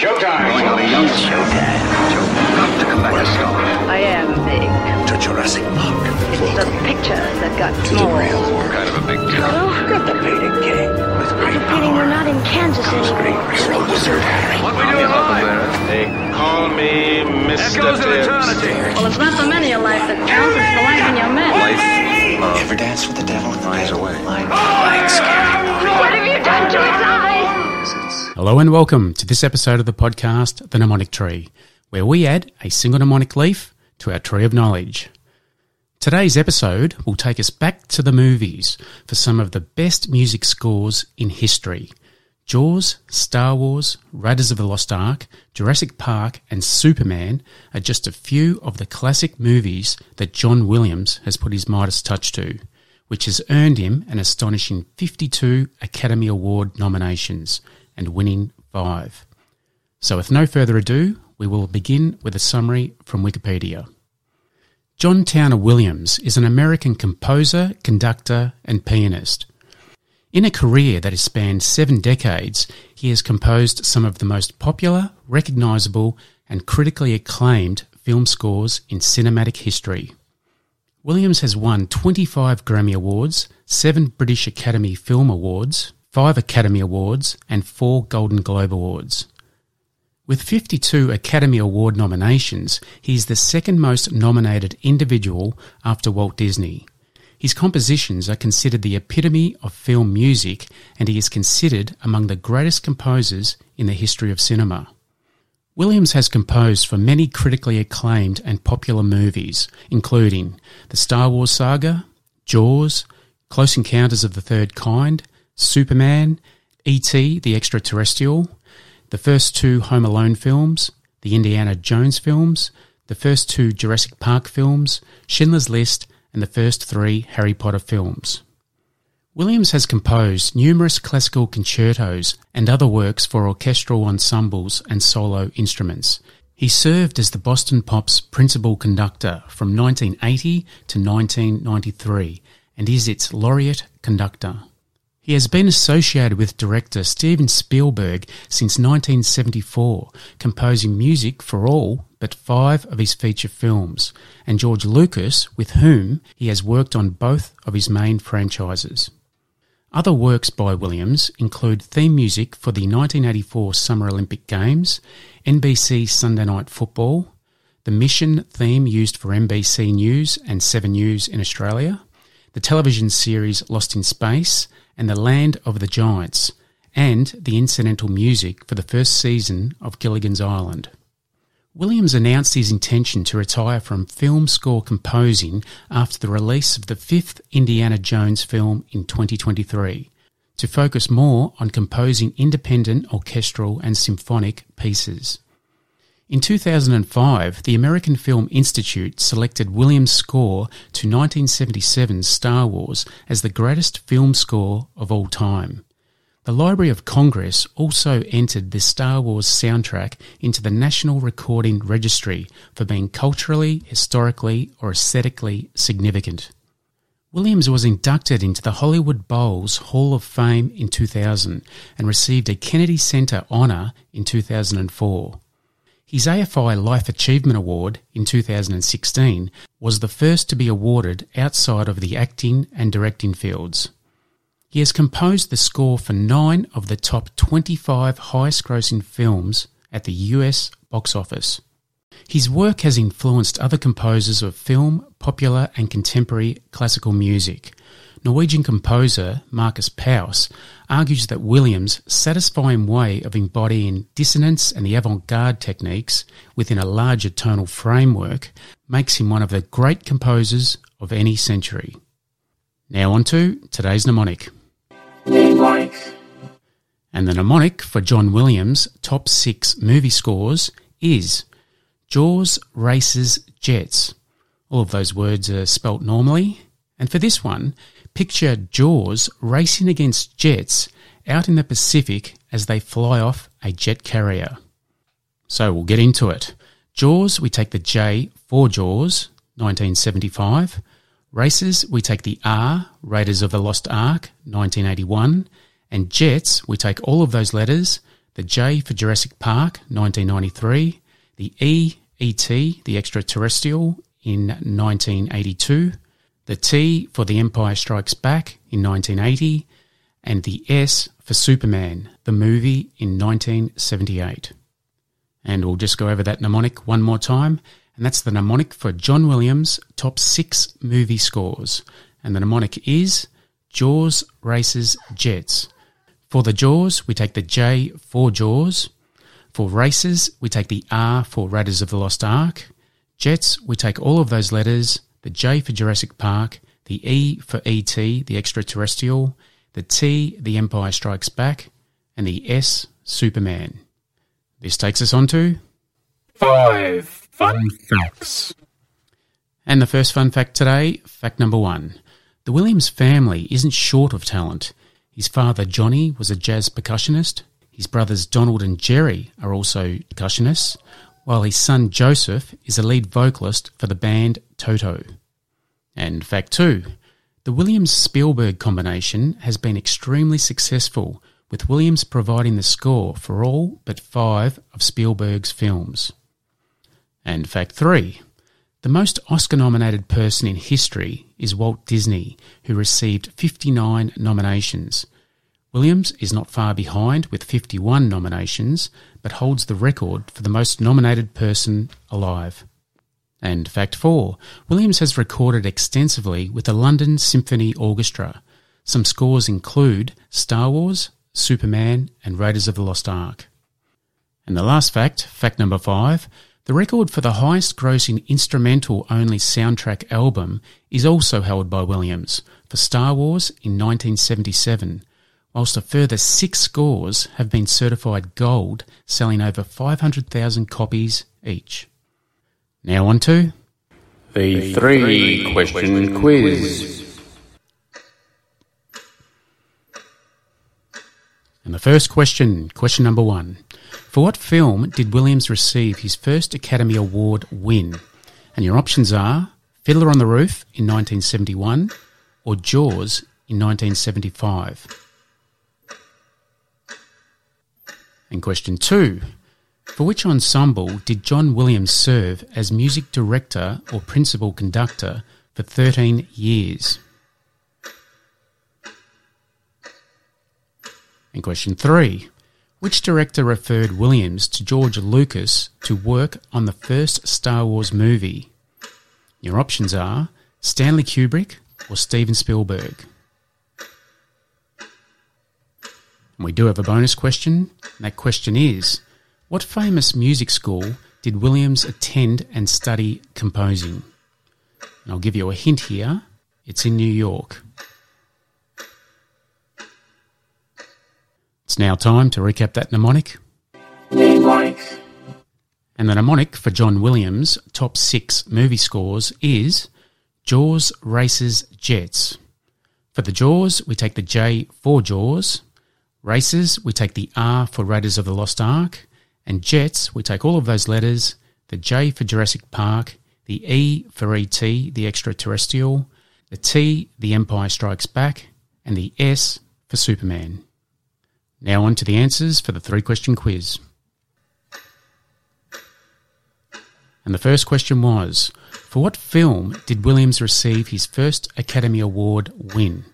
Showtime! Going over young Showtime. Joe, got to come back a star. I am big. To Jurassic Park. It's the pictures that got small. Kind of a big deal. Oh, Get the painting king. With great Feeling we're not in Kansas anymore. You're a wizard, Harry. What we doing live? They call me Mr. Echoes of eternity. Well, it's not the many of life that counts, it's the life in your men. Life, love, Ever dance with the devil in the finds bed? a way. Like, like scary. What have you done to its eyes? Hello and welcome to this episode of the podcast, The Mnemonic Tree, where we add a single mnemonic leaf to our tree of knowledge. Today's episode will take us back to the movies for some of the best music scores in history. Jaws, Star Wars, Raiders of the Lost Ark, Jurassic Park, and Superman are just a few of the classic movies that John Williams has put his Midas touch to, which has earned him an astonishing 52 Academy Award nominations and winning five. So, with no further ado, we will begin with a summary from Wikipedia. John Towner Williams is an American composer, conductor, and pianist. In a career that has spanned seven decades, he has composed some of the most popular, recognisable, and critically acclaimed film scores in cinematic history. Williams has won 25 Grammy Awards, 7 British Academy Film Awards, 5 Academy Awards, and 4 Golden Globe Awards. With 52 Academy Award nominations, he is the second most nominated individual after Walt Disney. His compositions are considered the epitome of film music, and he is considered among the greatest composers in the history of cinema. Williams has composed for many critically acclaimed and popular movies, including the Star Wars saga, Jaws, Close Encounters of the Third Kind, Superman, E.T. the Extraterrestrial, the first two Home Alone films, the Indiana Jones films, the first two Jurassic Park films, Schindler's List, and the first three Harry Potter films. Williams has composed numerous classical concertos and other works for orchestral ensembles and solo instruments. He served as the Boston Pop's principal conductor from 1980 to 1993 and is its laureate conductor. He has been associated with director Steven Spielberg since 1974, composing music for all but five of his feature films, and George Lucas, with whom he has worked on both of his main franchises. Other works by Williams include theme music for the 1984 Summer Olympic Games, NBC Sunday Night Football, the Mission theme used for NBC News and 7 News in Australia, the television series Lost in Space, and The Land of the Giants, and the incidental music for the first season of Gilligan's Island. Williams announced his intention to retire from film score composing after the release of the fifth Indiana Jones film in 2023, to focus more on composing independent orchestral and symphonic pieces. In 2005, the American Film Institute selected Williams' score to 1977's Star Wars as the greatest film score of all time. The Library of Congress also entered the Star Wars soundtrack into the National Recording Registry for being culturally, historically, or aesthetically significant. Williams was inducted into the Hollywood Bowls Hall of Fame in 2000 and received a Kennedy Center honor in 2004. His AFI Life Achievement Award in 2016 was the first to be awarded outside of the acting and directing fields. He has composed the score for nine of the top 25 highest grossing films at the US box office. His work has influenced other composers of film, popular, and contemporary classical music. Norwegian composer Marcus Paus argues that Williams' satisfying way of embodying dissonance and the avant garde techniques within a larger tonal framework makes him one of the great composers of any century. Now, on to today's mnemonic. And the mnemonic for John Williams' top six movie scores is Jaws, Races, Jets. All of those words are spelt normally. And for this one, picture Jaws racing against jets out in the Pacific as they fly off a jet carrier. So we'll get into it. Jaws, we take the J for Jaws, 1975. Races, we take the R, Raiders of the Lost Ark, 1981. And Jets, we take all of those letters, the J for Jurassic Park, 1993, the E, E.T., the extraterrestrial, in 1982, the T for The Empire Strikes Back in 1980, and the S for Superman, the movie in 1978. And we'll just go over that mnemonic one more time, and that's the mnemonic for John Williams' top six movie scores. And the mnemonic is Jaws Races Jets. For the Jaws, we take the J for Jaws. For races, we take the R for Raiders of the Lost Ark. Jets, we take all of those letters, the J for Jurassic Park, the E for ET, the extraterrestrial, the T, the Empire Strikes Back, and the S, Superman. This takes us on to five fun facts. And the first fun fact today, fact number one. The Williams family isn't short of talent. His father, Johnny, was a jazz percussionist. His brothers, Donald and Jerry, are also percussionists, while his son, Joseph, is a lead vocalist for the band Toto. And fact two. The Williams Spielberg combination has been extremely successful, with Williams providing the score for all but five of Spielberg's films. And fact three. The most Oscar nominated person in history is Walt Disney, who received 59 nominations. Williams is not far behind with 51 nominations, but holds the record for the most nominated person alive. And fact 4 Williams has recorded extensively with the London Symphony Orchestra. Some scores include Star Wars, Superman, and Raiders of the Lost Ark. And the last fact, fact number 5 the record for the highest grossing instrumental only soundtrack album is also held by Williams for Star Wars in 1977, whilst a further six scores have been certified gold, selling over 500,000 copies each. Now on to the three question quiz. And the first question, question number one. For what film did Williams receive his first Academy Award win? And your options are Fiddler on the Roof in 1971 or Jaws in 1975. And question two. For which ensemble did John Williams serve as music director or principal conductor for 13 years? And question three. Which director referred Williams to George Lucas to work on the first Star Wars movie? Your options are Stanley Kubrick or Steven Spielberg. And we do have a bonus question. And that question is What famous music school did Williams attend and study composing? And I'll give you a hint here it's in New York. It's now time to recap that mnemonic. Mnemonic. And the mnemonic for John Williams' top six movie scores is Jaws Races Jets. For the Jaws, we take the J for Jaws. Races, we take the R for Raiders of the Lost Ark. And Jets, we take all of those letters the J for Jurassic Park, the E for ET, the extraterrestrial, the T, the Empire Strikes Back, and the S for Superman. Now on to the answers for the three question quiz. And the first question was For what film did Williams receive his first Academy Award win?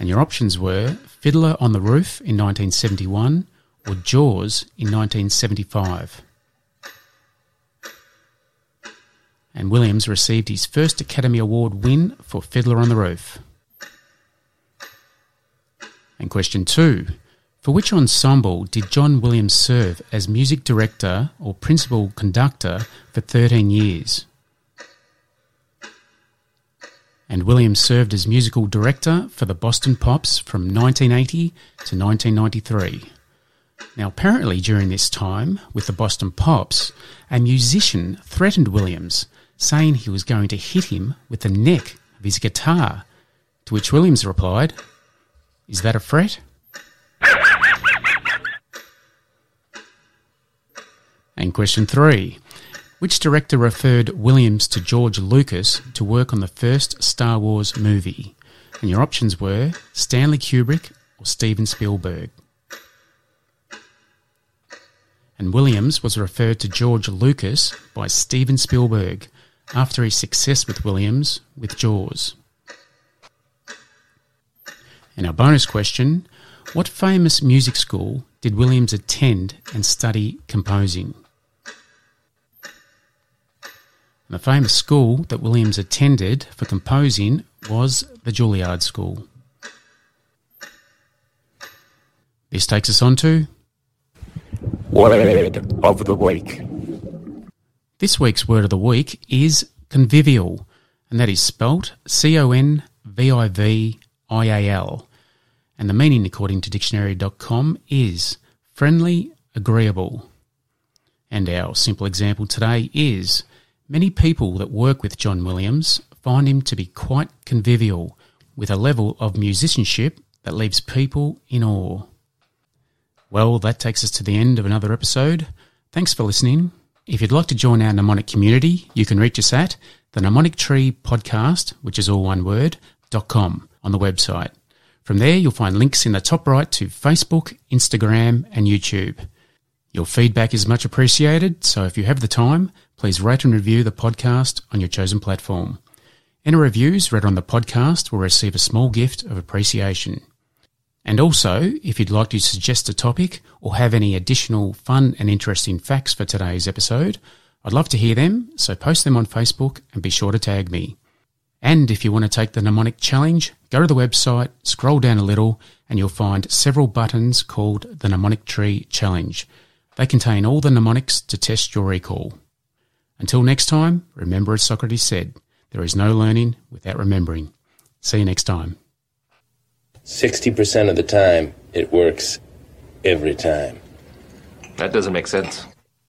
And your options were Fiddler on the Roof in 1971 or Jaws in 1975. And Williams received his first Academy Award win for Fiddler on the Roof. And question two for which ensemble did John Williams serve as music director or principal conductor for 13 years? And Williams served as musical director for the Boston Pops from 1980 to 1993. Now, apparently, during this time with the Boston Pops, a musician threatened Williams, saying he was going to hit him with the neck of his guitar. To which Williams replied, Is that a threat? And question three Which director referred Williams to George Lucas to work on the first Star Wars movie? And your options were Stanley Kubrick or Steven Spielberg. and Williams was referred to George Lucas by Steven Spielberg after his success with Williams with Jaws. And our bonus question What famous music school did Williams attend and study composing? The famous school that Williams attended for composing was the Juilliard School. This takes us on to Word of the week. this week's word of the week is convivial, and that is spelt C O N V I V I A L. And the meaning, according to dictionary.com, is friendly, agreeable. And our simple example today is many people that work with John Williams find him to be quite convivial, with a level of musicianship that leaves people in awe. Well, that takes us to the end of another episode. Thanks for listening. If you'd like to join our mnemonic community, you can reach us at the Mnemonic Tree Podcast, which is all one word, dot com on the website. From there, you'll find links in the top right to Facebook, Instagram, and YouTube. Your feedback is much appreciated, so if you have the time, please rate and review the podcast on your chosen platform. Any reviews read on the podcast will receive a small gift of appreciation. And also, if you'd like to suggest a topic or have any additional fun and interesting facts for today's episode, I'd love to hear them, so post them on Facebook and be sure to tag me. And if you want to take the mnemonic challenge, go to the website, scroll down a little, and you'll find several buttons called the Mnemonic Tree Challenge. They contain all the mnemonics to test your recall. Until next time, remember as Socrates said, there is no learning without remembering. See you next time. 60% of the time, it works every time. That doesn't make sense.